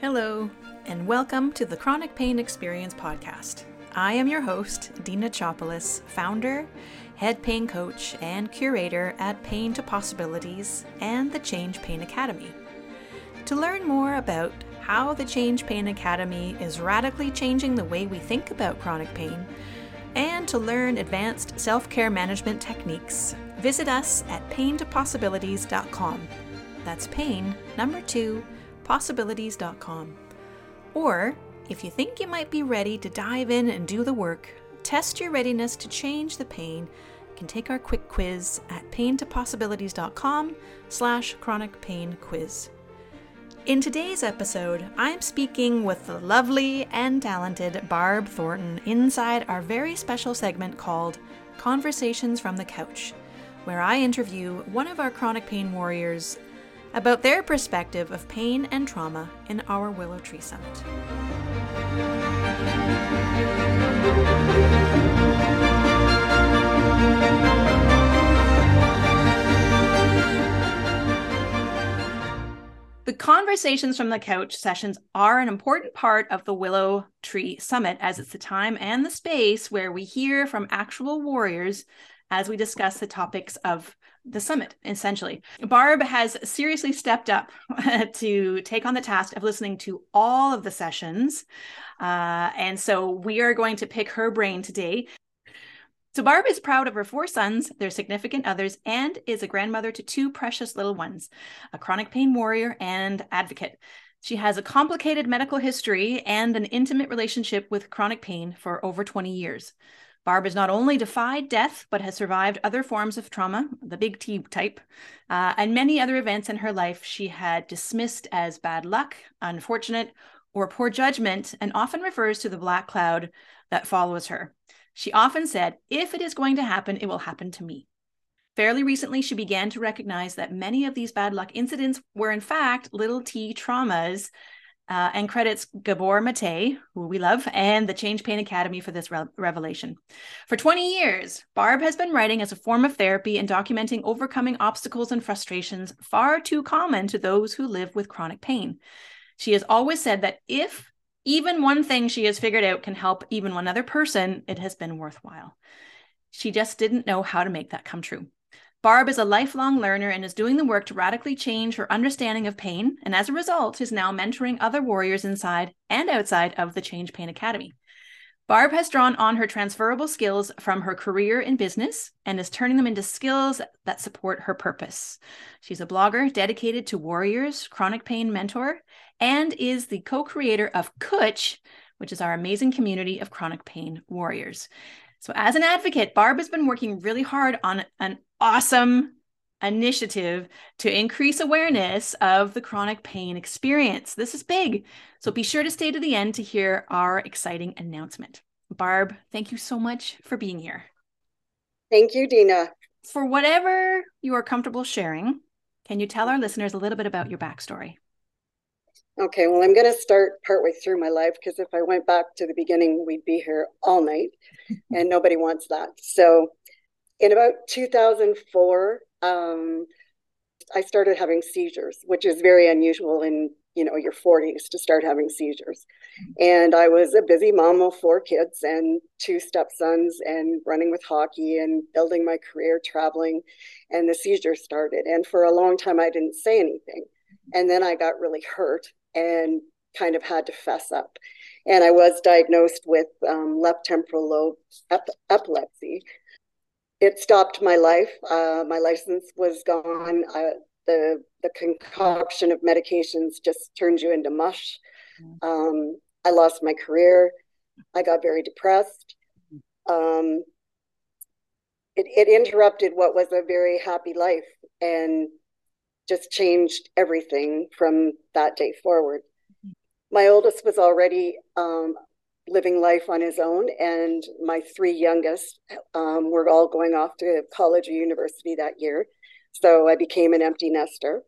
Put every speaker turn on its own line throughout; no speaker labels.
Hello, and welcome to the Chronic Pain Experience podcast. I am your host, Dina Chopolis, founder, head pain coach, and curator at Pain to Possibilities and the Change Pain Academy. To learn more about how the Change Pain Academy is radically changing the way we think about chronic pain, and to learn advanced self care management techniques, visit us at paintopossibilities.com. That's pain, number two, possibilities.com. Or, if you think you might be ready to dive in and do the work, test your readiness to change the pain, you can take our quick quiz at paintopossibilities.com slash chronic pain quiz. In today's episode, I'm speaking with the lovely and talented Barb Thornton inside our very special segment called Conversations from the Couch, where I interview one of our chronic pain warriors about their perspective of pain and trauma in our Willow Tree Summit. The conversations from the couch sessions are an important part of the Willow Tree Summit, as it's the time and the space where we hear from actual warriors as we discuss the topics of the summit, essentially. Barb has seriously stepped up to take on the task of listening to all of the sessions. Uh, and so we are going to pick her brain today. So, Barb is proud of her four sons, their significant others, and is a grandmother to two precious little ones, a chronic pain warrior and advocate. She has a complicated medical history and an intimate relationship with chronic pain for over 20 years. Barb has not only defied death, but has survived other forms of trauma, the big T type, uh, and many other events in her life she had dismissed as bad luck, unfortunate, or poor judgment, and often refers to the black cloud that follows her. She often said, If it is going to happen, it will happen to me. Fairly recently, she began to recognize that many of these bad luck incidents were, in fact, little t traumas uh, and credits Gabor Mate, who we love, and the Change Pain Academy for this re- revelation. For 20 years, Barb has been writing as a form of therapy and documenting overcoming obstacles and frustrations far too common to those who live with chronic pain. She has always said that if even one thing she has figured out can help even one other person, it has been worthwhile. She just didn't know how to make that come true. Barb is a lifelong learner and is doing the work to radically change her understanding of pain, and as a result, is now mentoring other warriors inside and outside of the Change Pain Academy. Barb has drawn on her transferable skills from her career in business and is turning them into skills that support her purpose. She's a blogger dedicated to warriors, chronic pain mentor, and is the co creator of Kutch, which is our amazing community of chronic pain warriors. So, as an advocate, Barb has been working really hard on an awesome initiative to increase awareness of the chronic pain experience. This is big. So, be sure to stay to the end to hear our exciting announcement. Barb, thank you so much for being here.
Thank you, Dina.
For whatever you are comfortable sharing, can you tell our listeners a little bit about your backstory?
Okay, well, I'm going to start partway through my life because if I went back to the beginning, we'd be here all night, and nobody wants that. So, in about 2004, um, I started having seizures, which is very unusual in you know your 40s to start having seizures. And I was a busy mom of four kids and two stepsons, and running with hockey and building my career, traveling, and the seizures started. And for a long time, I didn't say anything. And then I got really hurt and kind of had to fess up. And I was diagnosed with um, left temporal lobe ep- epilepsy. It stopped my life. Uh, my license was gone. Uh, the the concoction of medications just turns you into mush. Um, I lost my career. I got very depressed. Um, it, it interrupted what was a very happy life and just changed everything from that day forward. My oldest was already um, living life on his own, and my three youngest um, were all going off to college or university that year. So I became an empty nester.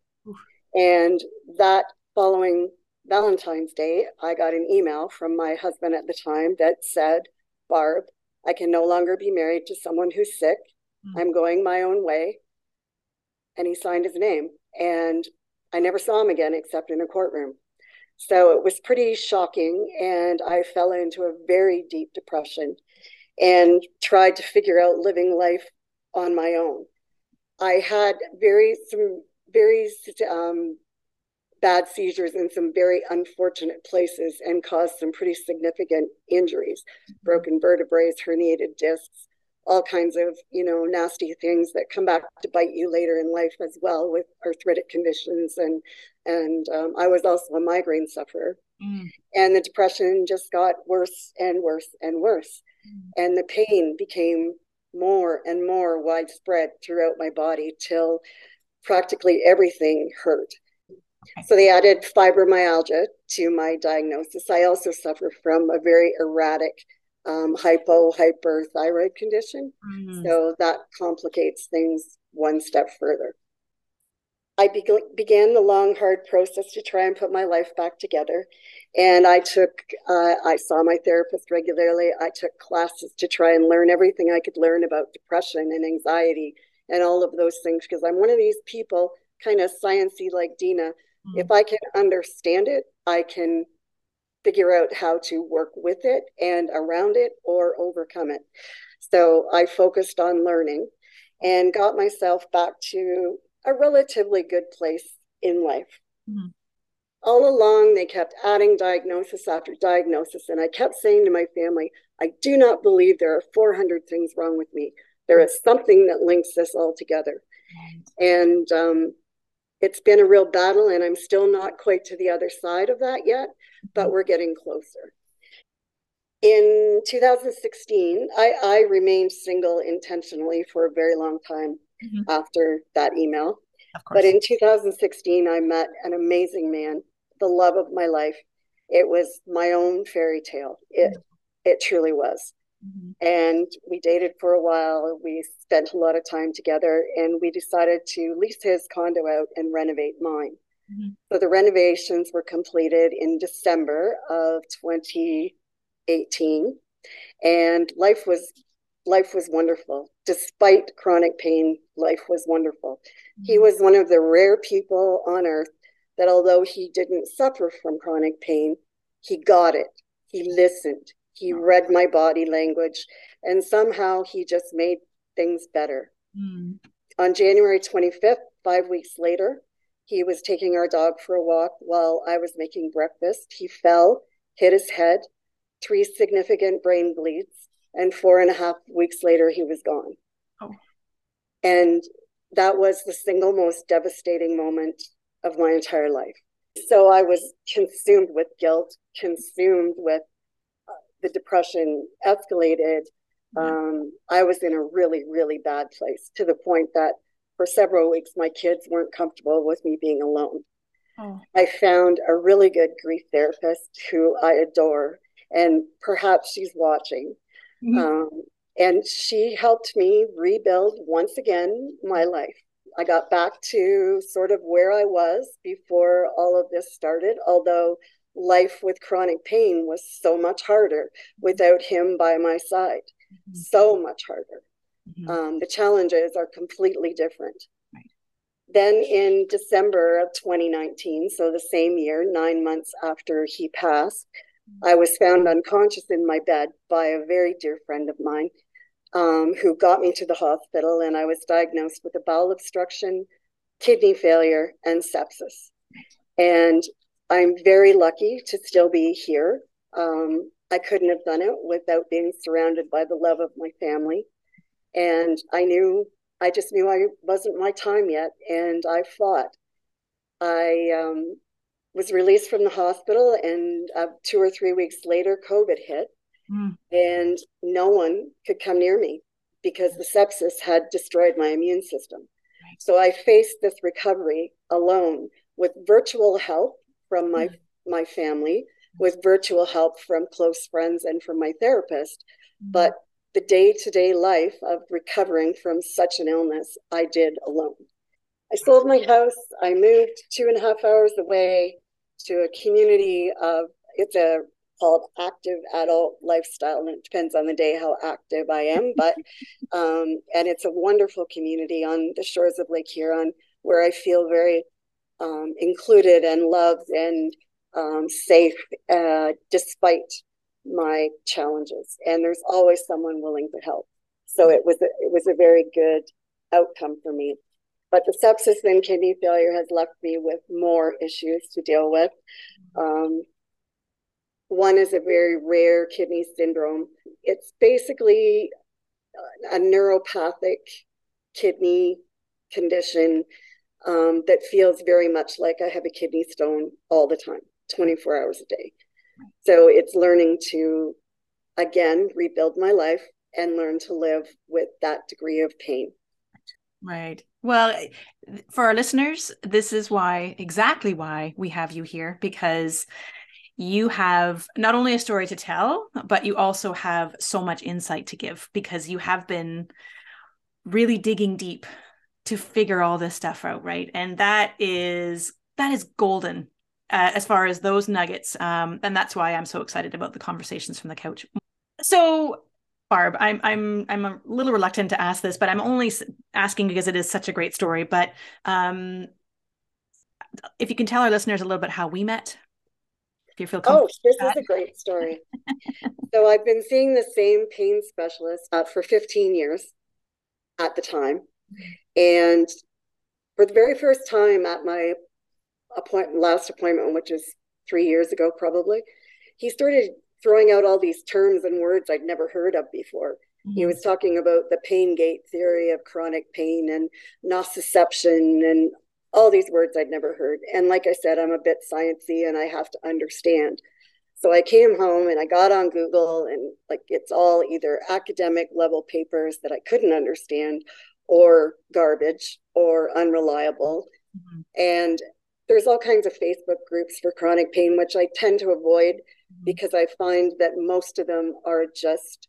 And that following Valentine's Day, I got an email from my husband at the time that said, Barb, I can no longer be married to someone who's sick. Mm. I'm going my own way. And he signed his name. And I never saw him again except in a courtroom. So it was pretty shocking. And I fell into a very deep depression and tried to figure out living life on my own. I had very, some very um, bad seizures in some very unfortunate places and caused some pretty significant injuries broken vertebrae, herniated discs, all kinds of you know nasty things that come back to bite you later in life as well with arthritic conditions. And and um, i was also a migraine sufferer. Mm. and the depression just got worse and worse and worse. Mm. and the pain became more and more widespread throughout my body till practically everything hurt. So they added fibromyalgia to my diagnosis. I also suffer from a very erratic um, hypo hyperthyroid condition. Mm-hmm. So that complicates things one step further. I be- began the long, hard process to try and put my life back together. And I took, uh, I saw my therapist regularly. I took classes to try and learn everything I could learn about depression and anxiety and all of those things because I'm one of these people, kind of sciency like Dina. Mm-hmm. If I can understand it, I can figure out how to work with it and around it or overcome it. So I focused on learning and got myself back to a relatively good place in life. Mm-hmm. All along, they kept adding diagnosis after diagnosis. And I kept saying to my family, I do not believe there are 400 things wrong with me. There is something that links this all together. And um, it's been a real battle, and I'm still not quite to the other side of that yet but we're getting closer. In 2016, I, I remained single intentionally for a very long time mm-hmm. after that email. But in 2016, I met an amazing man, the love of my life. It was my own fairy tale. It mm-hmm. it truly was. Mm-hmm. And we dated for a while. We spent a lot of time together, and we decided to lease his condo out and renovate mine. Mm-hmm. So the renovations were completed in December of 2018, and life was life was wonderful. Despite chronic pain, life was wonderful. Mm-hmm. He was one of the rare people on earth that, although he didn't suffer from chronic pain, he got it. He listened. He read my body language, and somehow he just made things better. Mm. On January 25th, five weeks later, he was taking our dog for a walk while I was making breakfast. He fell, hit his head, three significant brain bleeds, and four and a half weeks later, he was gone. Oh. And that was the single most devastating moment of my entire life. So I was consumed with guilt, consumed with the depression, escalated. Um, I was in a really, really bad place to the point that for several weeks, my kids weren't comfortable with me being alone. Oh. I found a really good grief therapist who I adore, and perhaps she's watching. Mm-hmm. Um, and she helped me rebuild once again my life. I got back to sort of where I was before all of this started, although life with chronic pain was so much harder without him by my side. Mm-hmm. So much harder. Mm-hmm. Um, the challenges are completely different. Right. Then in December of 2019, so the same year, nine months after he passed, mm-hmm. I was found unconscious in my bed by a very dear friend of mine um, who got me to the hospital, and I was diagnosed with a bowel obstruction, kidney failure, and sepsis. And I'm very lucky to still be here. Um, I couldn't have done it without being surrounded by the love of my family. And I knew, I just knew I wasn't my time yet. And I fought. I um, was released from the hospital, and uh, two or three weeks later, COVID hit. Mm. And no one could come near me because the sepsis had destroyed my immune system. So I faced this recovery alone with virtual help from my, mm. my family, with virtual help from close friends and from my therapist. Mm. But the day to day life of recovering from such an illness, I did alone. I sold my house. I moved two and a half hours away to a community of, it's a called active adult lifestyle and it depends on the day how active i am but um, and it's a wonderful community on the shores of lake huron where i feel very um, included and loved and um, safe uh, despite my challenges. And there's always someone willing to help. So it was a, it was a very good outcome for me. But the sepsis and kidney failure has left me with more issues to deal with. Um, one is a very rare kidney syndrome. It's basically a neuropathic kidney condition um, that feels very much like I have a kidney stone all the time, 24 hours a day. So it's learning to, again, rebuild my life and learn to live with that degree of pain.
Right. Well, for our listeners, this is why, exactly why we have you here, because you have not only a story to tell, but you also have so much insight to give because you have been really digging deep to figure all this stuff out, right? And that is that is golden uh, as far as those nuggets. Um, and that's why I'm so excited about the conversations from the couch. So Barb, I'm I'm I'm a little reluctant to ask this, but I'm only asking because it is such a great story. But um, if you can tell our listeners a little bit how we met, if you feel
oh, this is a great story. so I've been seeing the same pain specialist uh, for 15 years at the time, and for the very first time at my appoint last appointment, which is three years ago probably, he started throwing out all these terms and words I'd never heard of before. Mm-hmm. He was talking about the pain gate theory of chronic pain and nociception and all these words I'd never heard. And like I said, I'm a bit sciencey and I have to understand. So I came home and I got on Google and like it's all either academic level papers that I couldn't understand or garbage or unreliable. Mm-hmm. And there's all kinds of Facebook groups for chronic pain, which I tend to avoid Mm-hmm. because I find that most of them are just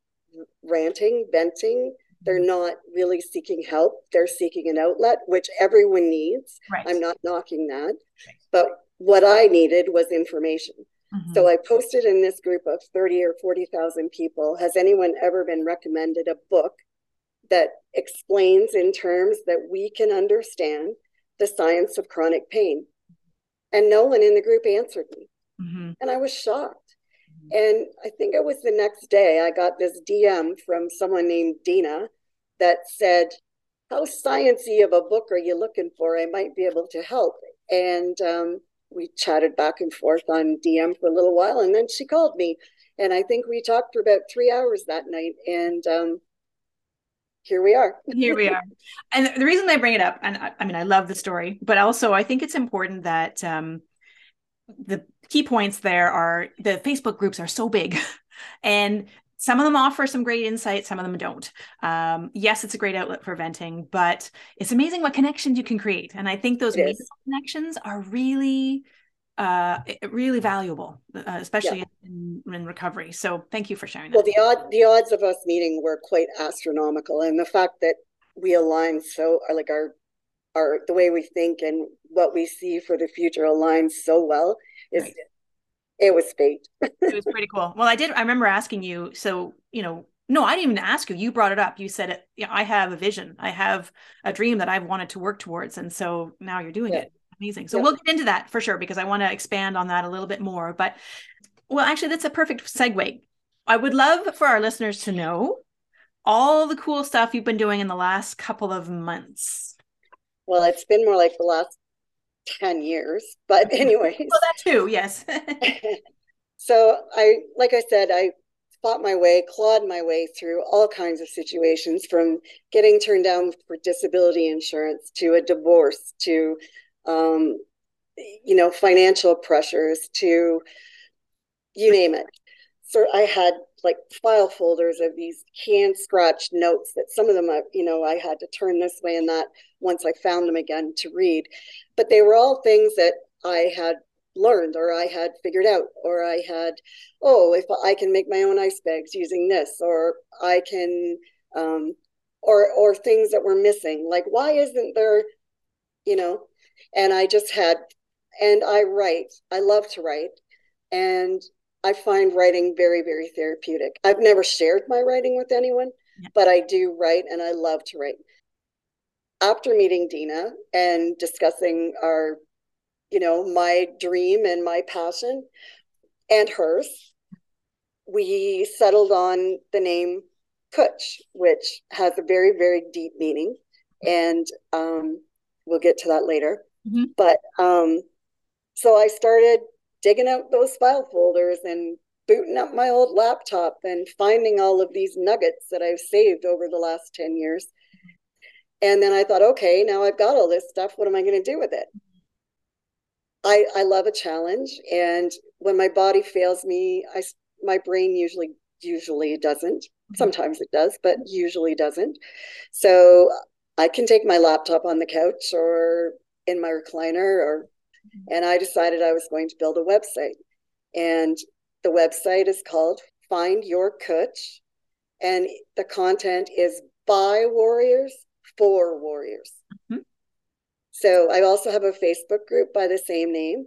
ranting, venting. They're mm-hmm. not really seeking help. They're seeking an outlet, which everyone needs. Right. I'm not knocking that. But what I needed was information. Mm-hmm. So I posted in this group of 30 or 40,000 people Has anyone ever been recommended a book that explains in terms that we can understand the science of chronic pain? And no one in the group answered me. Mm-hmm. And I was shocked. And I think it was the next day I got this DM from someone named Dina that said, How sciency of a book are you looking for? I might be able to help. And um, we chatted back and forth on DM for a little while. And then she called me. And I think we talked for about three hours that night. And um, here we are.
here we are. And the reason I bring it up, and I, I, mean, I love the story, but also I think it's important that um, the key points there are the Facebook groups are so big and some of them offer some great insight some of them don't um, yes it's a great outlet for venting but it's amazing what connections you can create and i think those connections are really uh, really valuable uh, especially yeah. in, in, recovery so thank you for sharing that
well the odd the odds of us meeting were quite astronomical and the fact that we align so like our our the way we think and what we see for the future aligns so well is right. it was fate.
it was pretty cool. Well, I did. I remember asking you. So you know, no, I didn't even ask you. You brought it up. You said it. Yeah, I have a vision. I have a dream that I've wanted to work towards, and so now you're doing yeah. it. Amazing. So yeah. we'll get into that for sure because I want to expand on that a little bit more. But well, actually, that's a perfect segue. I would love for our listeners to know all the cool stuff you've been doing in the last couple of months.
Well, it's been more like the last 10 years, but anyways.
well, that too, yes.
so I, like I said, I fought my way, clawed my way through all kinds of situations from getting turned down for disability insurance to a divorce to, um, you know, financial pressures to you name it. So I had like file folders of these hand scratched notes that some of them, I, you know, I had to turn this way and that once I found them again to read. But they were all things that I had learned or I had figured out, or I had, oh, if I can make my own ice bags using this, or I can, um, or or things that were missing. Like, why isn't there, you know? And I just had, and I write. I love to write, and I find writing very, very therapeutic. I've never shared my writing with anyone, yeah. but I do write and I love to write. After meeting Dina and discussing our you know, my dream and my passion and hers, we settled on the name Kutch, which has a very, very deep meaning. And um, we'll get to that later. Mm-hmm. But um, so I started digging out those file folders and booting up my old laptop and finding all of these nuggets that I've saved over the last 10 years. And then I thought, okay, now I've got all this stuff. What am I going to do with it? I, I love a challenge. And when my body fails me, I, my brain usually, usually doesn't. Mm-hmm. Sometimes it does, but usually doesn't. So I can take my laptop on the couch or in my recliner or mm-hmm. and I decided I was going to build a website. And the website is called Find Your Kutch, and the content is by warriors for warriors. Mm-hmm. So I also have a Facebook group by the same name.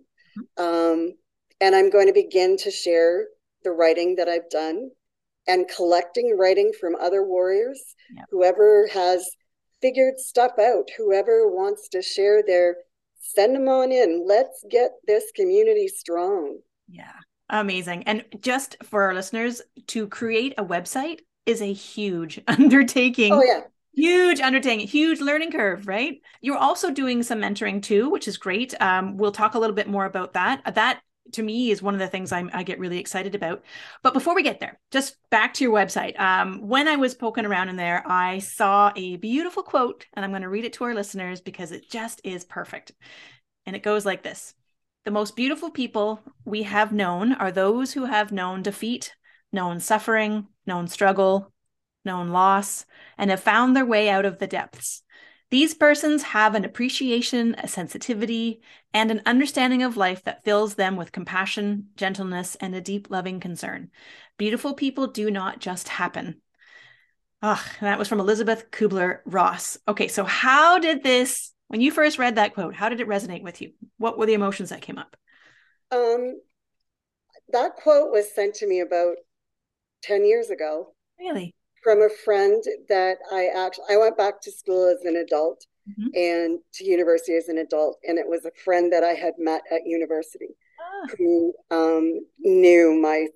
Mm-hmm. Um, and I'm going to begin to share the writing that I've done and collecting writing from other warriors. Yep. Whoever has figured stuff out, whoever wants to share their, send them on in. Let's get this community strong.
Yeah. Amazing. And just for our listeners, to create a website is a huge undertaking.
Oh, yeah.
Huge undertaking, huge learning curve, right? You're also doing some mentoring too, which is great. Um, we'll talk a little bit more about that. That to me is one of the things I'm, i get really excited about. But before we get there, just back to your website. Um, when I was poking around in there, I saw a beautiful quote, and I'm going to read it to our listeners because it just is perfect. And it goes like this the most beautiful people we have known are those who have known defeat, known suffering, known struggle, known loss, and have found their way out of the depths. These persons have an appreciation, a sensitivity, and an understanding of life that fills them with compassion, gentleness, and a deep loving concern. Beautiful people do not just happen. Ah, that was from Elisabeth Kubler Ross. Okay, so how did this when you first read that quote, how did it resonate with you? What were the emotions that came up?
Um, that quote was sent to me about 10 years ago.
Really?
From a friend that I actually I went back to school as an adult mm-hmm. and to university as an adult. And it was a friend that I had met at university ah. who um, knew my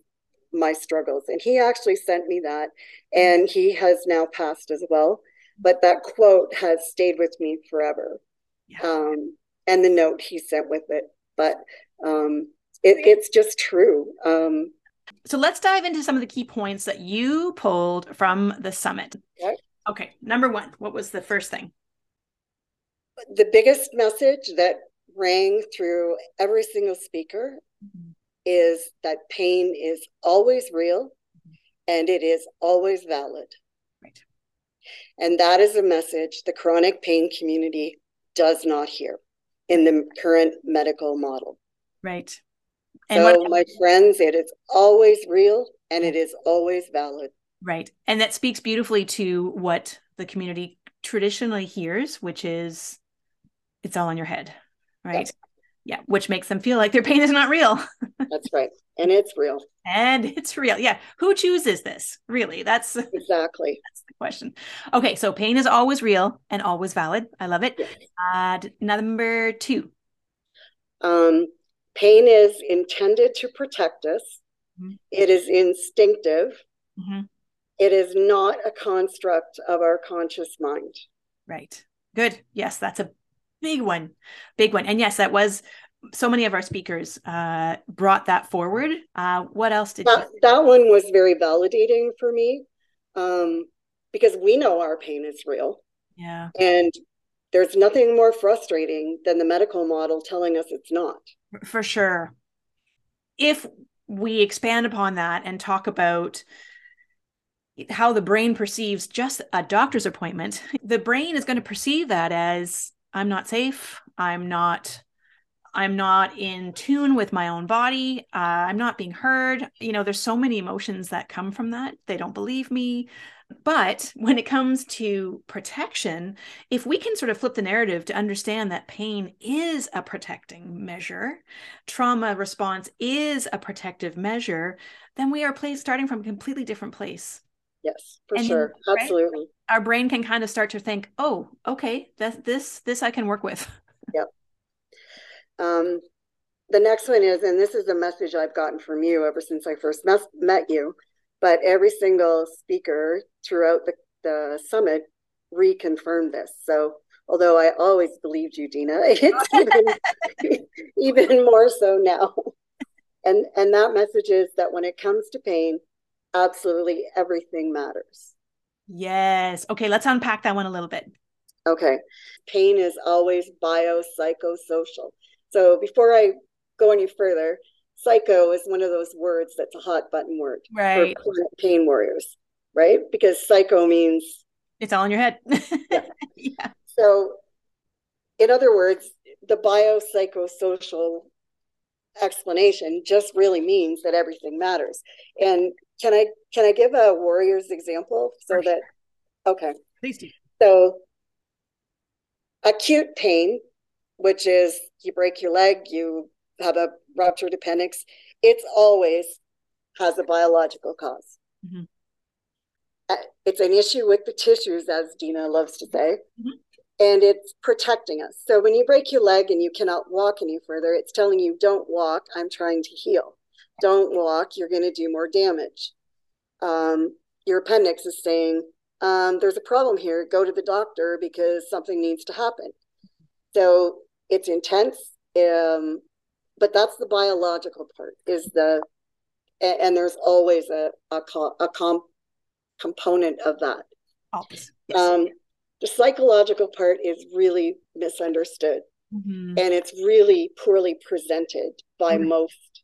my struggles. And he actually sent me that. Mm-hmm. And he has now passed as well but that quote has stayed with me forever. Yeah. Um, and the note he sent with it, but um, it, it's just true. Um,
so let's dive into some of the key points that you pulled from the summit. Okay. okay, number one, what was the first thing?
The biggest message that rang through every single speaker mm-hmm. is that pain is always real mm-hmm. and it is always valid. Right. And that is a message the chronic pain community does not hear in the current medical model.
Right.
And so, my friends, it is always real and it is always valid.
Right. And that speaks beautifully to what the community traditionally hears, which is it's all in your head. Right. Yes. Yeah. Which makes them feel like their pain is not real.
That's right. And it's real.
And it's real. Yeah. Who chooses this? Really? That's
exactly
that's the question. Okay. So pain is always real and always valid. I love it. Yes. Uh, number two.
Um, pain is intended to protect us. Mm-hmm. It is instinctive. Mm-hmm. It is not a construct of our conscious mind.
Right. Good. Yes, that's a big one. Big one. And yes, that was so many of our speakers uh, brought that forward. Uh, what else did
that, you- that one was very validating for me um, because we know our pain is real.
Yeah.
And there's nothing more frustrating than the medical model telling us it's not.
For sure. If we expand upon that and talk about how the brain perceives just a doctor's appointment, the brain is going to perceive that as I'm not safe. I'm not I'm not in tune with my own body. Uh, I'm not being heard. You know, there's so many emotions that come from that. They don't believe me. But when it comes to protection, if we can sort of flip the narrative to understand that pain is a protecting measure, trauma response is a protective measure, then we are placed starting from a completely different place.
Yes, for and sure. Absolutely.
Our brain can kind of start to think, oh, okay, that this this I can work with.
Yep. Um, the next one is, and this is a message I've gotten from you ever since I first mes- met you, but every single speaker throughout the, the summit reconfirmed this. So although I always believed you, Dina, it's even, even more so now. And and that message is that when it comes to pain, absolutely everything matters.
Yes. Okay, let's unpack that one a little bit.
Okay. Pain is always biopsychosocial. So before I go any further, psycho is one of those words that's a hot button word
right.
for pain warriors, right? Because psycho means
it's all in your head.
yeah. yeah. So, in other words, the biopsychosocial explanation just really means that everything matters. And can I can I give a warrior's example so that okay.
Please do.
So acute pain, which is you break your leg, you have a ruptured appendix, it's always has a biological because mm-hmm. Uh, it's an issue with the tissues, as Dina loves to say. Mm-hmm and it's protecting us. So when you break your leg and you cannot walk any further, it's telling you, don't walk, I'm trying to heal. Don't walk, you're going to do more damage. Um, your appendix is saying, um, there's a problem here, go to the doctor because something needs to happen. So it's intense, um, but that's the biological part, is the, and, and there's always a, a, a com- component of that.
Yes.
Um, the psychological part is really misunderstood mm-hmm. and it's really poorly presented by mm-hmm. most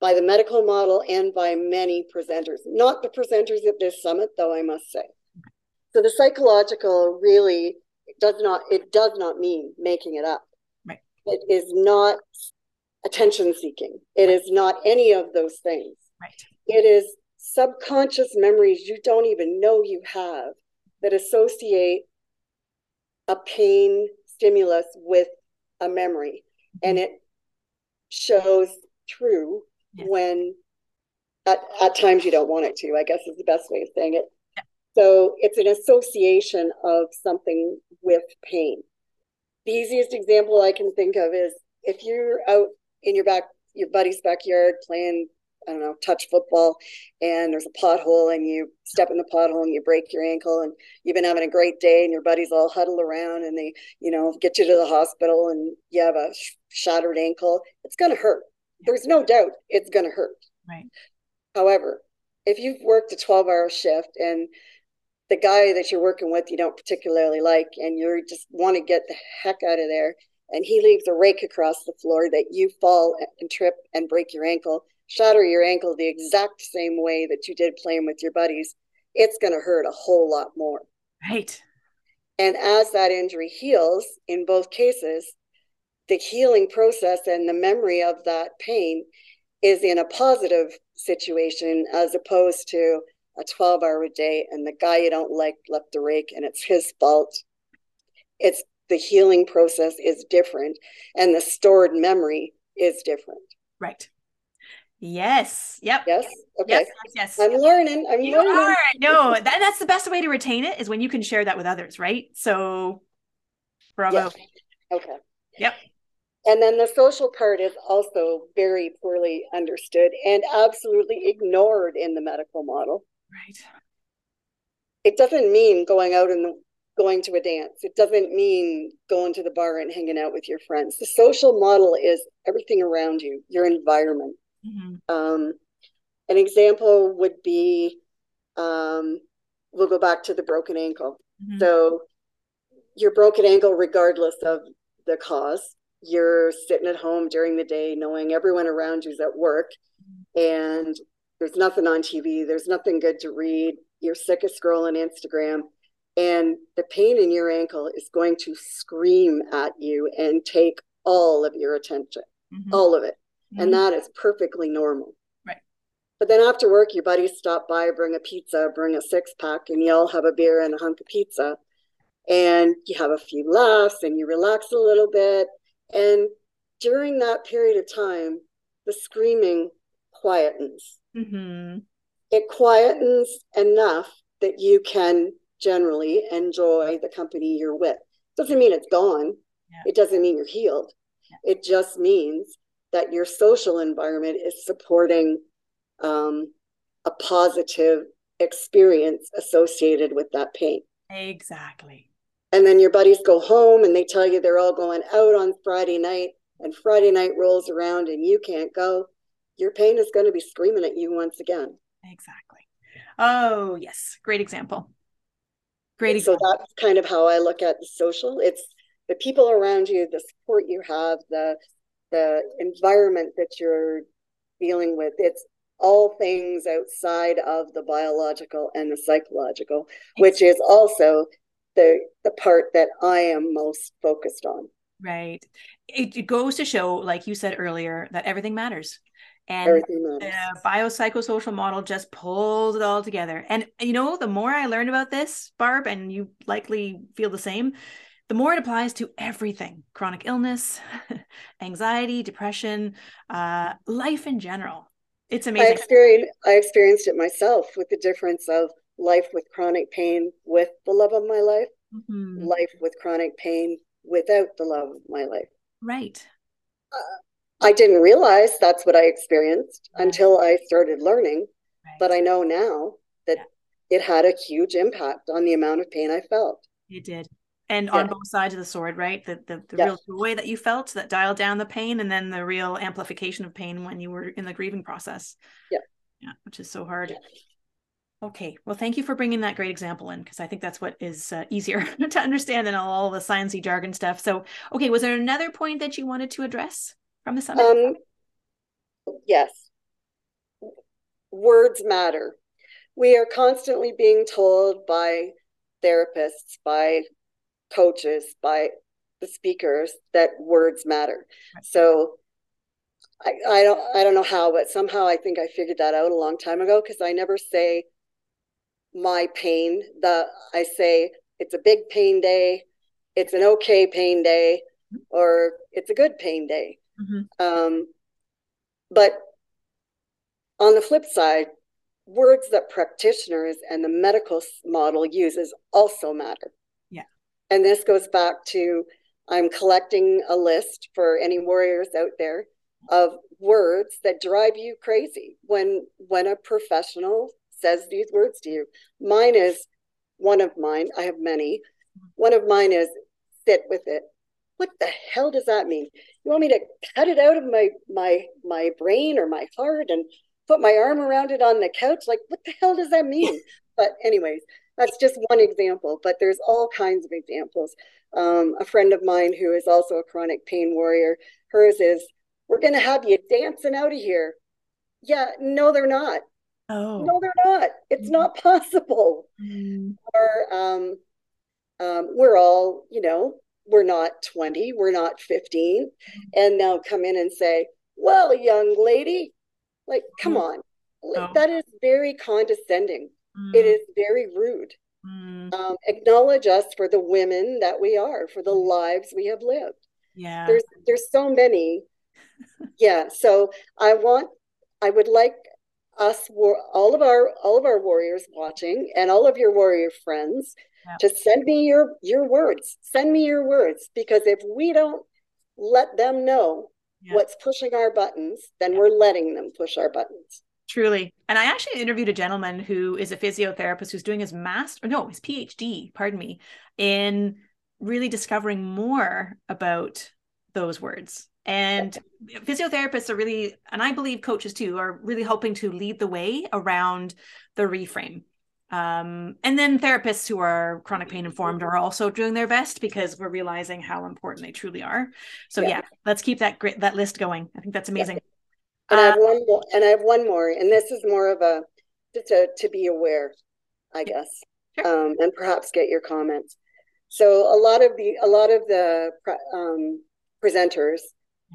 by the medical model and by many presenters not the presenters at this summit though i must say so the psychological really does not it does not mean making it up
right.
it is not attention seeking It is not any of those things
right
it is subconscious memories you don't even know you have that associate a pain stimulus with a memory mm-hmm. and it shows true yes. when at, at times you don't want it to i guess is the best way of saying it yeah. so it's an association of something with pain the easiest example i can think of is if you're out in your back your buddy's backyard playing I don't know, touch football and there's a pothole and you step in the pothole and you break your ankle and you've been having a great day and your buddies all huddle around and they, you know, get you to the hospital and you have a sh- shattered ankle, it's going to hurt. There's no doubt it's going to hurt.
Right.
However, if you've worked a 12 hour shift and the guy that you're working with you don't particularly like and you just want to get the heck out of there and he leaves a rake across the floor that you fall and trip and break your ankle shatter your ankle the exact same way that you did playing with your buddies, it's going to hurt a whole lot more.
Right.
And as that injury heals, in both cases, the healing process and the memory of that pain is in a positive situation as opposed to a 12 hour day and the guy you don't like left the rake and it's his fault. It's the healing process is different and the stored memory is different.
Right. Yes. Yep.
Yes. Okay.
Yes. yes.
I'm learning. I'm
you
learning.
Are. No, that, that's the best way to retain it is when you can share that with others, right? So, bravo.
Okay.
Yep.
And then the social part is also very poorly understood and absolutely ignored in the medical model.
Right.
It doesn't mean going out and going to a dance. It doesn't mean going to the bar and hanging out with your friends. The social model is everything around you, your environment. Mm-hmm. Um, an example would be um, we'll go back to the broken ankle. Mm-hmm. So, your broken ankle, regardless of the cause, you're sitting at home during the day knowing everyone around you's at work and there's nothing on TV, there's nothing good to read, you're sick of scrolling Instagram, and the pain in your ankle is going to scream at you and take all of your attention, mm-hmm. all of it mm-hmm. and that is perfectly normal.
Right.
But then after work, your buddies stop by, bring a pizza, bring a six pack, and you all have a beer and a hunk of pizza, and you have a few laughs and you relax a little bit. And during that period of time, the screaming quietens.
Mm-hmm.
It quietens enough that you can generally enjoy the company you're with. Doesn't mean it's gone. Yeah. It doesn't mean you're healed Yeah. It just means that your social environment is supporting um, a positive experience associated with that pain.
Exactly.
And then your buddies go home and they tell you they're all going out on Friday night, and Friday night rolls around and you can't go. Your pain is going to be screaming at you once again.
Exactly. Oh, yes. Great example. Great
example. So that's kind of how I look at the social. It's the people around you, the support you have, the the environment that you're dealing with. It's all things outside of the biological and the psychological, which is also the the part that I am most focused on.
Right. It, it goes to show, like you said earlier, that everything matters. And the biopsychosocial model just pulls it all together. And you know, the more I learned about this, Barb, and you likely feel the same, the more it applies to everything chronic illness, anxiety, depression, uh, life in general. It's amazing.
I experienced, I experienced it myself with the difference of life with chronic pain with the love of my life, mm-hmm. life with chronic pain without the love of my life.
Right.
Uh, I didn't realize that's what I experienced right. until I started learning, right. but I know now that yeah. it had a huge impact on the amount of pain I felt.
It did and yeah. on both sides of the sword right the the, the yeah. real joy that you felt that dialed down the pain and then the real amplification of pain when you were in the grieving process
yeah
yeah which is so hard okay well thank you for bringing that great example in because i think that's what is uh, easier to understand than all the sciencey jargon stuff so okay was there another point that you wanted to address from the summit um,
yes words matter we are constantly being told by therapists by coaches, by the speakers that words matter. So I, I don't I don't know how, but somehow I think I figured that out a long time ago because I never say my pain. The I say it's a big pain day, it's an okay pain day, or it's a good pain day. Mm-hmm. Um, but on the flip side, words that practitioners and the medical model uses also matter. Yeah. And this goes back to I'm collecting a list for any warriors out there of words that drive you crazy when when a professional says these words to you. Mine is one of mine. I have many. One of mine is sit with it. What the hell does that mean? You want me to cut it out of my my my brain or my heart and put my arm around it on the couch? Like what the hell does that mean? But anyways, that's just one example, but there's all kinds of examples. Um, a friend of mine who is also a chronic pain warrior, hers is, we're going to have you dancing out of here. Yeah, no, they're not.
Oh.
No, they're not. It's mm-hmm. not possible. Mm. Or um, um, we're all, you know, we're not 20, we're not 15. Mm-hmm. And they'll come in and say, well, young lady, like, come mm. on. Oh. That is very condescending. Mm. It is very rude. Mm. Um, acknowledge us for the women that we are, for the lives we have lived.
Yeah.
There's there's so many. yeah. So I want I would like us all of our all of our warriors watching and all of your warrior friends to send me your your words. Send me your words because if we don't let them know what's pushing our buttons, then we're letting them push our buttons.
Truly. And I actually interviewed a gentleman who is a physiotherapist who's doing his master, no, his PhD, pardon me, in really discovering more about those words. And physiotherapists are really, and I believe coaches too, are really helping to lead the way around the reframe. Um, and then therapists who are chronic pain informed are also doing their best because we're realizing how important they truly are. So yeah, yeah let's keep that great that list going. I think that's amazing. Yeah.
And uh, I have one more, and I have one more, and this is more of a just a, to be aware, I guess, sure. um, and perhaps get your comments. So a lot of the a lot of the um, presenters,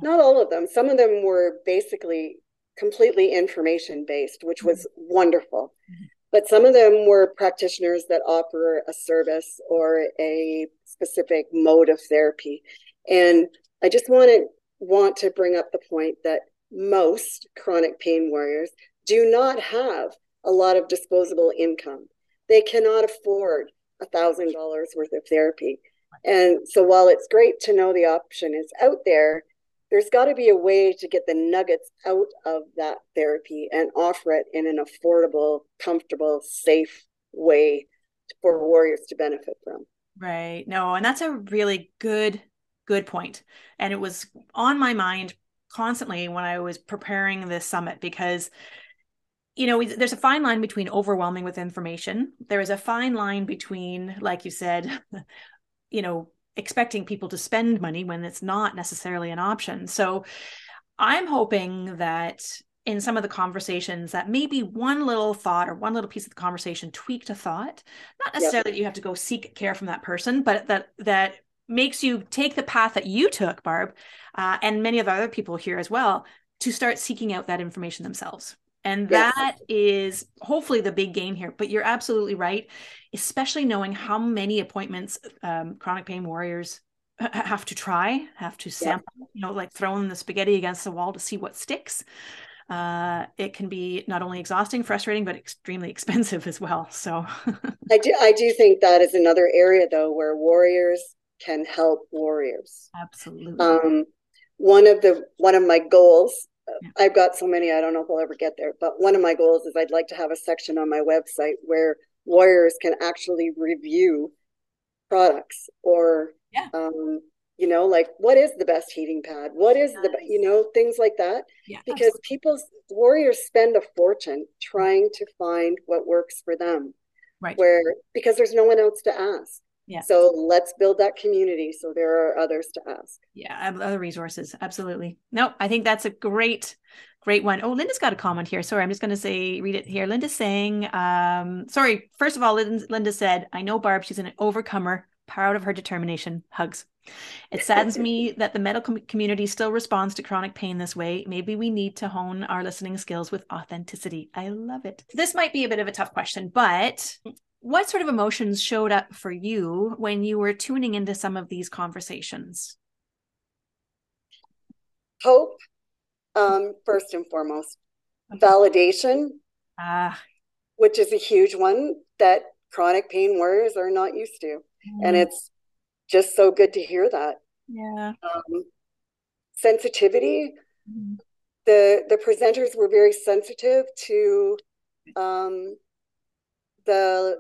not all of them, some of them were basically completely information based, which was mm-hmm. wonderful. Mm-hmm. But some of them were practitioners that offer a service or a specific mode of therapy. And I just want to want to bring up the point that most chronic pain warriors do not have a lot of disposable income. They cannot afford a thousand dollars worth of therapy. And so while it's great to know the option is out there, there's got to be a way to get the nuggets out of that therapy and offer it in an affordable, comfortable, safe way for warriors to benefit from.
Right. No, and that's a really good good point. And it was on my mind constantly when I was preparing this summit because you know, there's a fine line between overwhelming with information. There is a fine line between, like you said, you know, expecting people to spend money when it's not necessarily an option. So I'm hoping that in some of the conversations that maybe one little thought or one little piece of the conversation tweaked a thought not necessarily yep. that you have to go seek care from that person but that that makes you take the path that you took barb uh, and many of the other people here as well to start seeking out that information themselves and yes. that is hopefully the big game here. But you're absolutely right, especially knowing how many appointments um, chronic pain warriors have to try, have to sample, yeah. you know, like throwing the spaghetti against the wall to see what sticks. Uh, it can be not only exhausting, frustrating, but extremely expensive as well. So
I do, I do think that is another area though where warriors can help warriors.
Absolutely.
Um, one of the one of my goals I've got so many, I don't know if we'll ever get there. But one of my goals is I'd like to have a section on my website where lawyers can actually review products or,
yeah.
um, you know, like what is the best heating pad? What is nice. the, you know, things like that.
Yeah,
because absolutely. people, warriors spend a fortune trying to find what works for them.
Right.
Where, because there's no one else to ask.
Yeah.
So let's build that community so there are others to ask.
Yeah, other resources. Absolutely. No, I think that's a great, great one. Oh, Linda's got a comment here. Sorry, I'm just going to say, read it here. Linda's saying, um, sorry, first of all, Linda, Linda said, I know Barb, she's an overcomer, proud of her determination. Hugs. It saddens me that the medical community still responds to chronic pain this way. Maybe we need to hone our listening skills with authenticity. I love it. This might be a bit of a tough question, but what sort of emotions showed up for you when you were tuning into some of these conversations?
Hope, um, first and foremost, okay. validation,
ah.
which is a huge one that chronic pain warriors are not used to. Mm. And it's just so good to hear that.
Yeah.
Um, sensitivity. Mm. The the presenters were very sensitive to um, the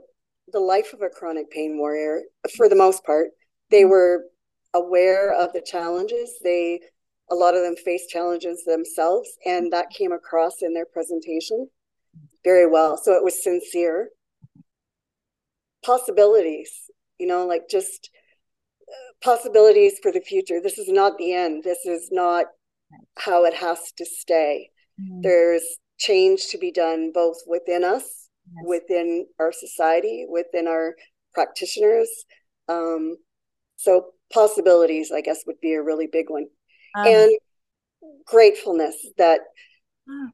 the life of a chronic pain warrior for the most part they mm-hmm. were aware of the challenges. They a lot of them face challenges themselves and that came across in their presentation very well. So it was sincere possibilities you know like just uh, possibilities for the future. This is not the end. This is not how it has to stay. Mm-hmm. there's change to be done both within us yes. within our society, within our practitioners. Um, so possibilities, I guess, would be a really big one, um, and gratefulness that uh,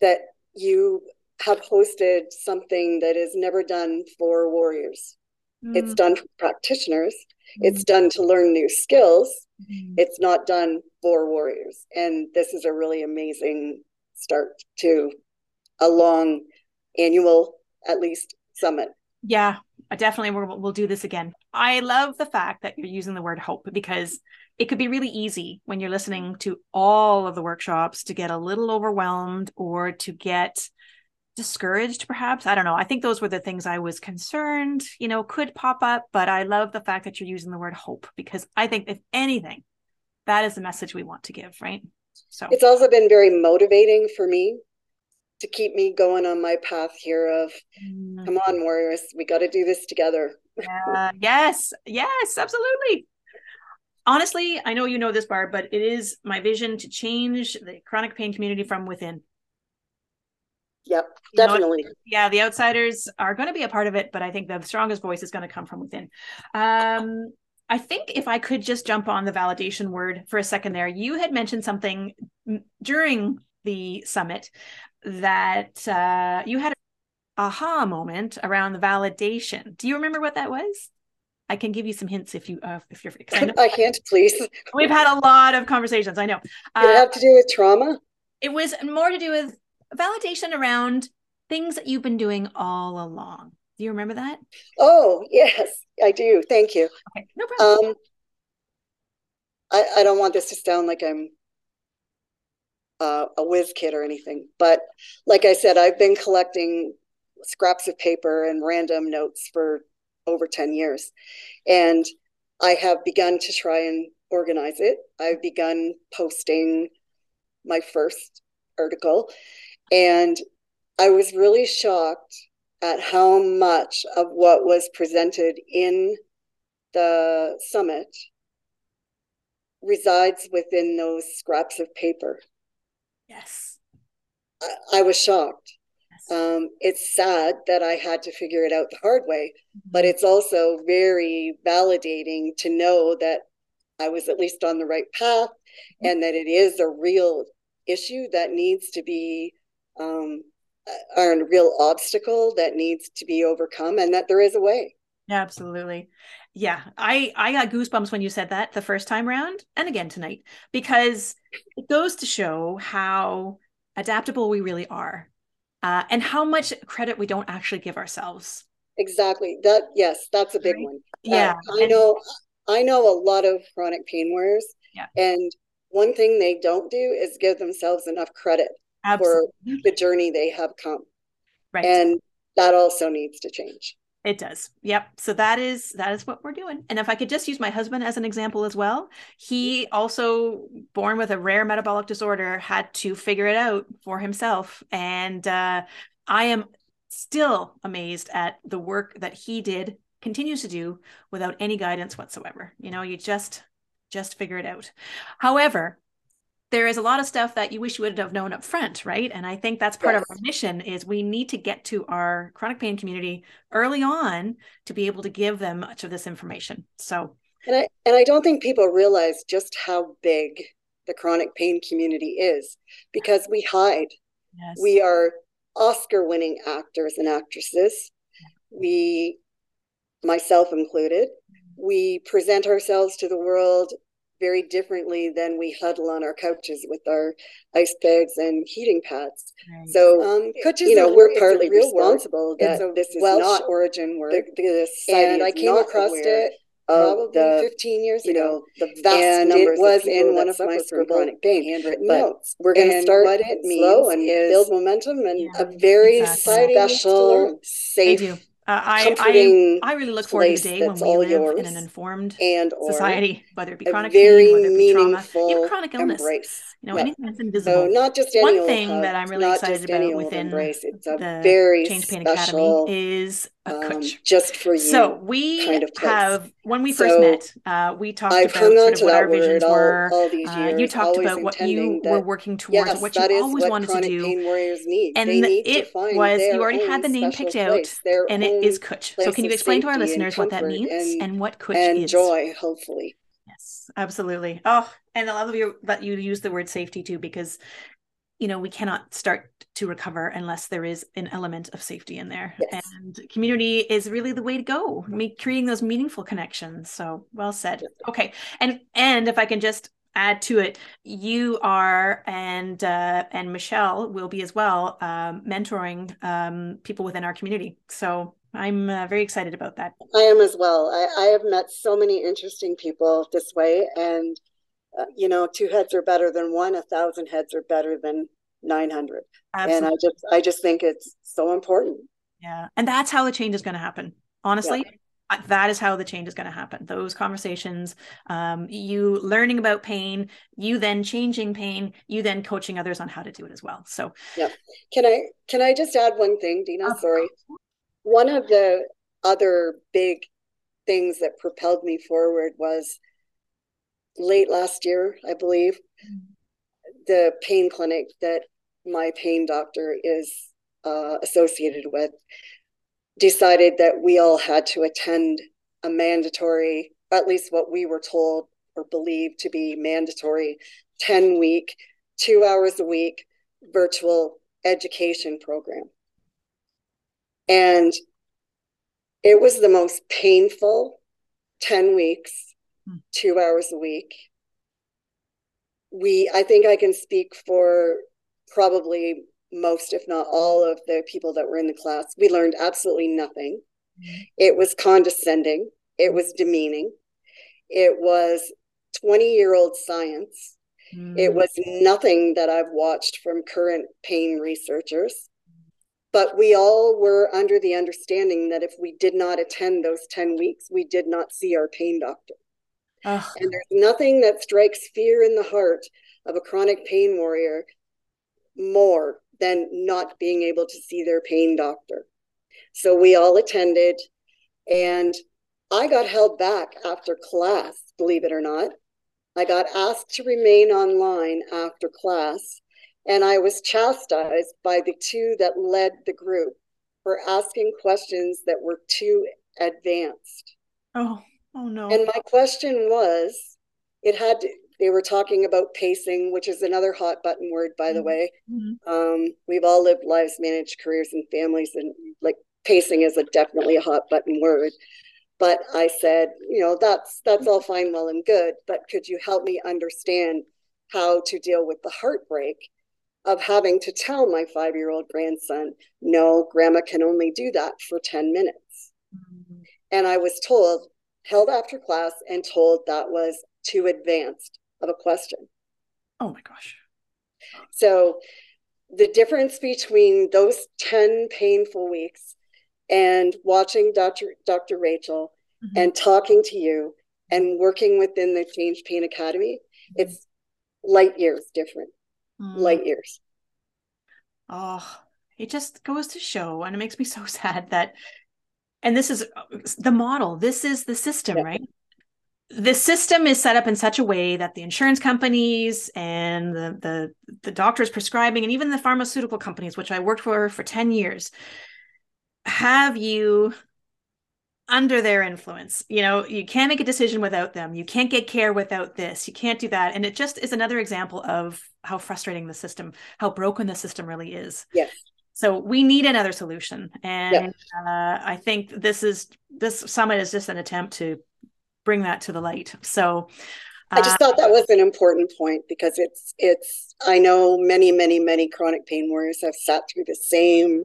that you have hosted something that is never done for warriors. Mm. It's done for practitioners. Mm. It's done to learn new skills. Mm. It's not done for warriors. And this is a really amazing start to a long annual at least summit.
Yeah, definitely we'll, we'll do this again. I love the fact that you're using the word hope because it could be really easy when you're listening to all of the workshops to get a little overwhelmed or to get discouraged perhaps i don't know i think those were the things i was concerned you know could pop up but i love the fact that you're using the word hope because i think if anything that is the message we want to give right so
it's also been very motivating for me to keep me going on my path here of mm. come on warriors we got to do this together.
Yeah, yes yes absolutely. Honestly i know you know this barb but it is my vision to change the chronic pain community from within.
Yep definitely
you know, yeah the outsiders are going to be a part of it but i think the strongest voice is going to come from within. Um I think if I could just jump on the validation word for a second there, you had mentioned something during the summit that uh, you had an aha moment around the validation. Do you remember what that was? I can give you some hints if you uh, if you're.
I, I, can't, please.
We've had a lot of conversations. I know.
Uh, Did it have to do with trauma?
It was more to do with validation around things that you've been doing all along. Do you remember that?
Oh yes, I do. Thank you.
Okay, no problem.
Um, I, I don't want this to sound like I'm uh, a whiz kit or anything. But like I said, I've been collecting scraps of paper and random notes for over 10 years. And I have begun to try and organize it. I've begun posting my first article. And I was really shocked at how much of what was presented in the summit resides within those scraps of paper.
Yes.
I, I was shocked. Yes. Um, it's sad that I had to figure it out the hard way, mm-hmm. but it's also very validating to know that I was at least on the right path mm-hmm. and that it is a real issue that needs to be um, a real obstacle that needs to be overcome and that there is a way.
Absolutely. Yeah, I I got goosebumps when you said that the first time round and again tonight because it goes to show how adaptable we really are uh, and how much credit we don't actually give ourselves.
Exactly. That yes, that's a big right? one.
Uh, yeah.
I and, know I know a lot of chronic pain warriors.
Yeah.
And one thing they don't do is give themselves enough credit Absolutely. for the journey they have come.
Right.
And that also needs to change.
It does. Yep. So that is that is what we're doing. And if I could just use my husband as an example as well, he also born with a rare metabolic disorder had to figure it out for himself and uh, I am still amazed at the work that he did continues to do without any guidance whatsoever. You know, you just just figure it out. However, there is a lot of stuff that you wish you would have known up front right? And i think that's part yes. of our mission is we need to get to our chronic pain community early on to be able to give them much of this information. So
and i and i don't think people realize just how big the chronic pain community is because we hide. Yes. we are oscar winning actors and actresses. Mm-hmm. We myself included mm-hmm. we present ourselves to the world very differently than we huddle on our couches with our ice bags and heating pads. Right. So, um, you know, we're partly responsible that this is Welsh not origin work. The, the and I came across it probably the, 15 years you know, ago. The vast and it was in one of my chronic pain handwritten notes. We're going to start what it slow and build momentum and yeah, a very exactly. special, safe
uh, I, I, I really look forward to the day when we live in an informed and society, whether it be chronic pain, whether it be trauma, even chronic illness. Embrace. You know, yep. anything that's invisible. So
not just
one thing hug, that I'm really excited about within embrace. It's a the very Change Pain Academy is um,
just for you.
So we kind of have when we first so met, uh, we talked I've about sort of what our visions all, were. All these years, uh, you talked about what you were working towards, yes, what you always what wanted to do.
Pain warriors need.
And it was you already had the name picked out, and it is Cwtch. So can you explain to our listeners what that means and what Cwtch is?
And joy, hopefully.
Yes, absolutely. Oh, and I love you that you use the word safety too, because you know we cannot start to recover unless there is an element of safety in there yes. and community is really the way to go Make, creating those meaningful connections so well said okay and and if i can just add to it you are and uh, and michelle will be as well um, mentoring um, people within our community so I'm uh, very excited about that.
I am as well. I, I have met so many interesting people this way, and uh, you know, two heads are better than one. A thousand heads are better than nine hundred. And I just, I just think it's so important.
Yeah, and that's how the change is going to happen. Honestly, yeah. that is how the change is going to happen. Those conversations, um, you learning about pain, you then changing pain, you then coaching others on how to do it as well. So,
yeah. Can I, can I just add one thing, Dina? Sorry. One of the other big things that propelled me forward was late last year, I believe, the pain clinic that my pain doctor is uh, associated with decided that we all had to attend a mandatory, at least what we were told or believed to be mandatory, 10 week, two hours a week virtual education program. And it was the most painful 10 weeks. Two hours a week. We, I think I can speak for probably most, if not all, of the people that were in the class. We learned absolutely nothing. Mm-hmm. It was condescending, it was demeaning, it was 20 year old science. Mm. It was nothing that I've watched from current pain researchers. But we all were under the understanding that if we did not attend those 10 weeks, we did not see our pain doctor. Ugh. And there's nothing that strikes fear in the heart of a chronic pain warrior more than not being able to see their pain doctor. So we all attended, and I got held back after class, believe it or not. I got asked to remain online after class, and I was chastised by the two that led the group for asking questions that were too advanced.
Oh, oh no.
And my question was it had to, they were talking about pacing, which is another hot button word, by the mm-hmm. way. Mm-hmm. Um, we've all lived lives, managed careers, and families, and like pacing is a definitely a hot button word. But I said, you know, that's that's all fine, well and good. But could you help me understand how to deal with the heartbreak of having to tell my five year old grandson, no, grandma can only do that for 10 minutes. Mm-hmm. And I was told, held after class, and told that was too advanced of a question.
Oh my gosh.
So the difference between those 10 painful weeks and watching Dr. Dr. Rachel mm-hmm. and talking to you and working within the Change Pain Academy, mm-hmm. it's light years different. Mm. Light years.
Oh, it just goes to show, and it makes me so sad that, and this is uh, the model, this is the system, yeah. right? the system is set up in such a way that the insurance companies and the, the the doctors prescribing and even the pharmaceutical companies which i worked for for 10 years have you under their influence. You know you can't make a decision without them. You can't get care without this. You can't do that. And it just is another example of how frustrating the system how broken the system really is.
Yes
so we need another solution and uh, i think this is this summit is just an attempt to bring that to the light. So
I just uh, thought that was an important point because it's it's I know many many many chronic pain warriors have sat through the same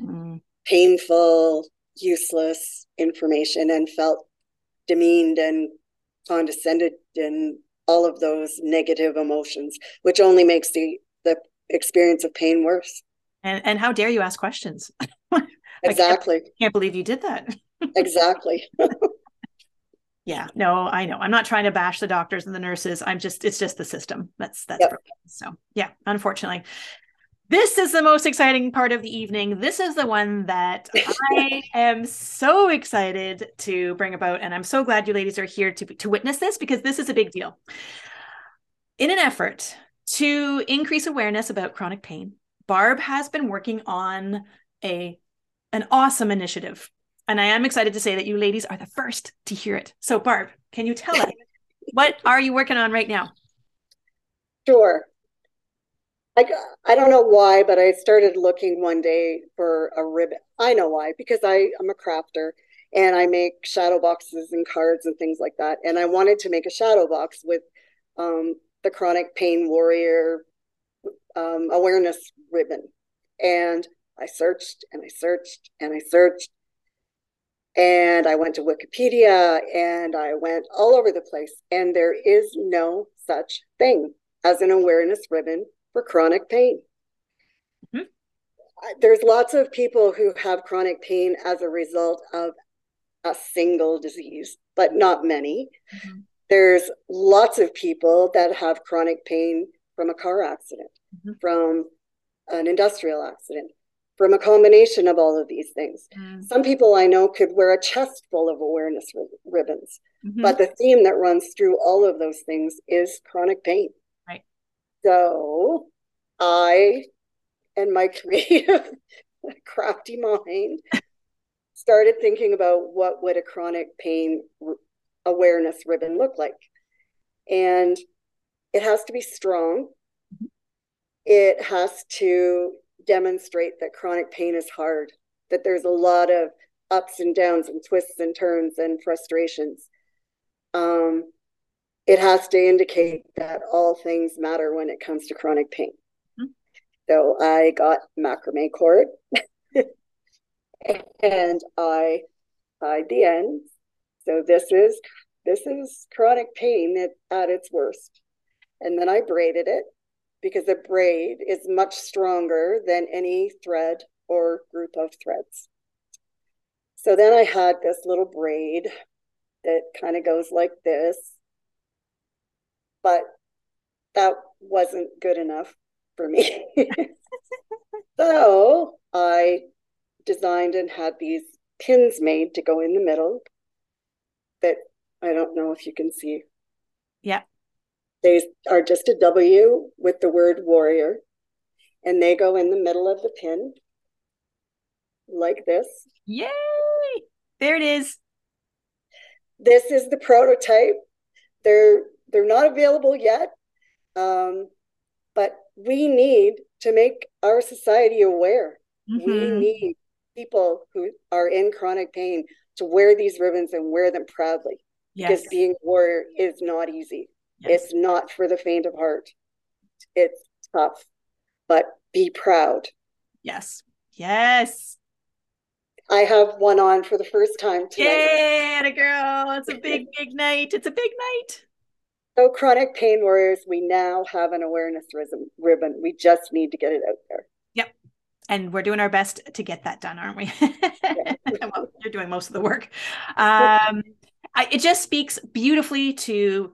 mm-hmm. painful useless information and felt demeaned and condescended and all of those negative emotions which only makes the the experience of pain worse
and and how dare you ask questions?
Exactly
I can't, can't believe you did that.
Exactly.
Yeah no i know. I'm not trying to bash the doctors and the nurses. I'm just it's just the system that's that's yep. so yeah unfortunately. This is the most exciting part of the evening. This is the one that i am so excited to bring about and i'm so glad you ladies are here to to witness this because this is a big deal. In an effort to increase awareness about chronic pain barb has been working on a an awesome initiative and I am excited to say that you ladies are the first to hear it. So, Barb, can you tell us what are you working on right now?
Sure. I, I don't know why, but I started looking one day for a ribbon. I know why, because I, I'm a crafter and I make shadow boxes and cards and things like that. And I wanted to make a shadow box with um, the chronic pain warrior um, awareness ribbon. And I searched and I searched and I searched and I went to Wikipedia and I went all over the place. And there is no such thing as an awareness ribbon for chronic pain. Mm-hmm. There's lots of people who have chronic pain as a result of a single disease, but not many. Mm-hmm. There's lots of people that have chronic pain from a car accident, mm-hmm. from an industrial accident, from a combination of all of these things. Mm. Some people I know could wear a chest full of awareness ribbons, mm-hmm. but the theme that runs through all of those things is chronic pain.
Right.
So I and my creative, crafty mind started thinking about what would a chronic pain awareness ribbon look like. And it has to be strong. It has to demonstrate that chronic pain is hard, that there's a lot of ups and downs and twists and turns and frustrations. Um, it has to indicate that all things matter when it comes to chronic pain. Mm-hmm. So I got macrame cord and I tied the ends. So this is this is chronic pain at, at its worst. and then I braided it because a braid is much stronger than any thread or group of threads. So then I had this little braid that kind of goes like this, but that wasn't good enough for me. so I designed and had these pins made to go in the middle that I don't know if you can see.
Yeah.
They are just a W with the word warrior, and they go in the middle of the pin like this.
Yay! There it is.
This is the prototype. They're they're not available yet, um, but we need to make our society aware. Mm-hmm. We need people who are in chronic pain to wear these ribbons and wear them proudly. Yes. Because being a warrior is not easy. Yes. It's not for the faint of heart. It's tough, but be proud.
Yes. Yes.
I have one on for the first time
tonight. Yeah, girl. It's a big, big night. It's a big night.
So, chronic pain warriors, we now have an awareness ribbon. We just need to get it out there.
Yep. And we're doing our best to get that done, aren't we? well, you're doing most of the work. Um, I, it just speaks beautifully to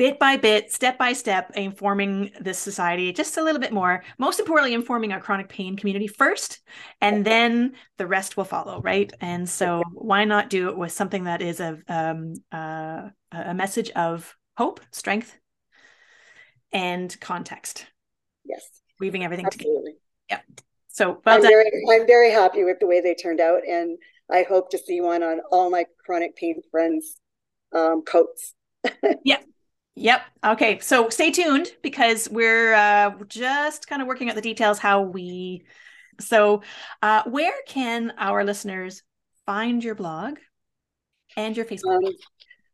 bit by bit, step by step, informing this society just a little bit more. Most importantly, informing our chronic pain community first, and then the rest will follow, right? And so, why not do it with something that is a um, uh, a message of hope, strength, and context?
Yes,
weaving everything Absolutely. together. Yeah. So, well
I'm
done.
very, I'm very happy with the way they turned out, and I hope to see one on all my chronic pain friends' um, coats.
yeah, Yep. Okay. So stay tuned because we're uh, just kind of working out the details how we. So, uh, where can our listeners find your blog and your Facebook? Um,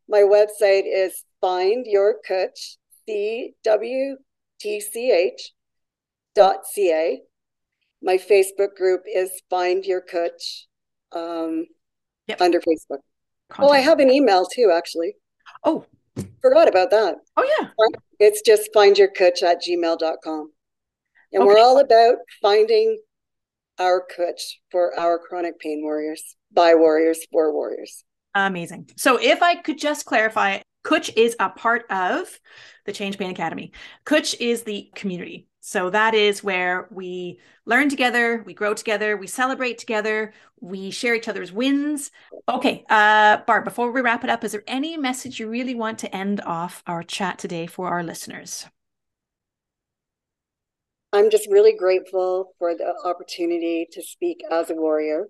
my website is find your cwtch c w t c h dot ca. My Facebook group is find your cwtch um, yep. under Facebook. Contact. Oh, I have an email too, actually.
Oh,
Forgot about that.
Oh, yeah.
It's just findyourcwtch at gmail.com. And okay. we're all about finding our cwtch for our chronic pain warriors, by warriors, for warriors.
Amazing. So if I could just clarify, Cwtch is a part of the Change Pain Academy. Cwtch is the community. So that is where we learn together, we grow together, we celebrate together, we share each other's wins. Okay, uh, Barb, before we wrap it up, is there any message you really want to end off our chat today for our listeners?
I'm just really grateful for the opportunity to speak as a warrior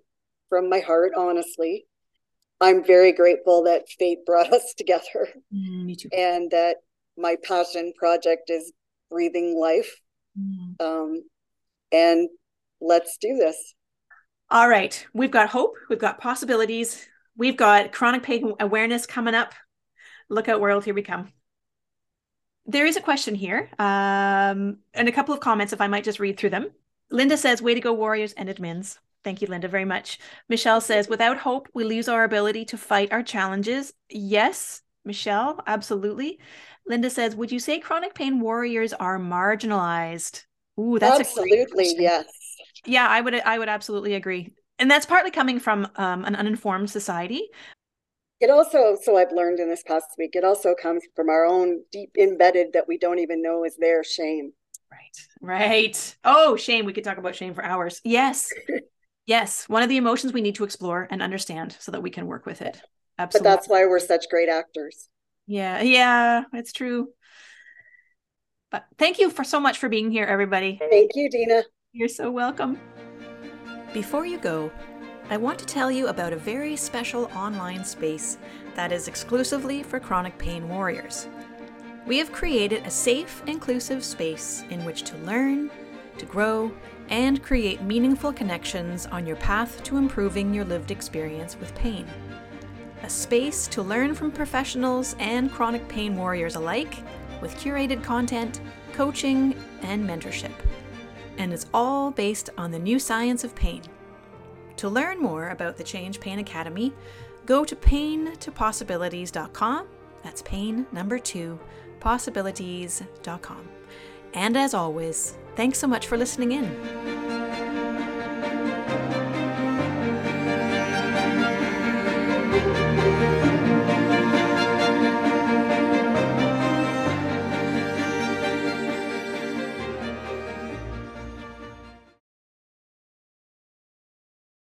from my heart, honestly. I'm very grateful that fate brought us together.
Mm, me too.
And that my passion project is breathing life. Mm. Um, and let's do this.
All right. We've got hope. We've got possibilities. We've got chronic pain awareness coming up. Look out, world. Here we come. There is a question here um, and a couple of comments, if I might just read through them. Linda says, Way to go, warriors and admins. Thank you, Linda, very much. Michelle says, Without hope, we lose our ability to fight our challenges. Yes, Michelle, absolutely. Linda says, Would you say chronic pain warriors are marginalized? Ooh, that's
absolutely yes.
Yeah, I would I would absolutely agree. And that's partly coming from um, an uninformed society.
It also, so I've learned in this past week, it also comes from our own deep embedded that we don't even know is there shame.
Right. Right. Oh, shame. We could talk about shame for hours. Yes. yes. One of the emotions we need to explore and understand so that we can work with it.
Absolutely. But that's why we're such great actors.
Yeah. Yeah. It's true. But thank you for so much for being here, everybody.
Thank you, Dina.
You're so welcome. Before you go, I want to tell you about a very special online space that is exclusively for chronic pain warriors. We have created a safe, inclusive space in which to learn, to grow, and create meaningful connections on your path to improving your lived experience with pain. A space to learn from professionals and chronic pain warriors alike with curated content, coaching, and mentorship and it's all based on the new science of pain. To learn more about the Change Pain Academy, go to paintopossibilities.com. That's pain number two, possibilities.com. And as always, thanks so much for listening in.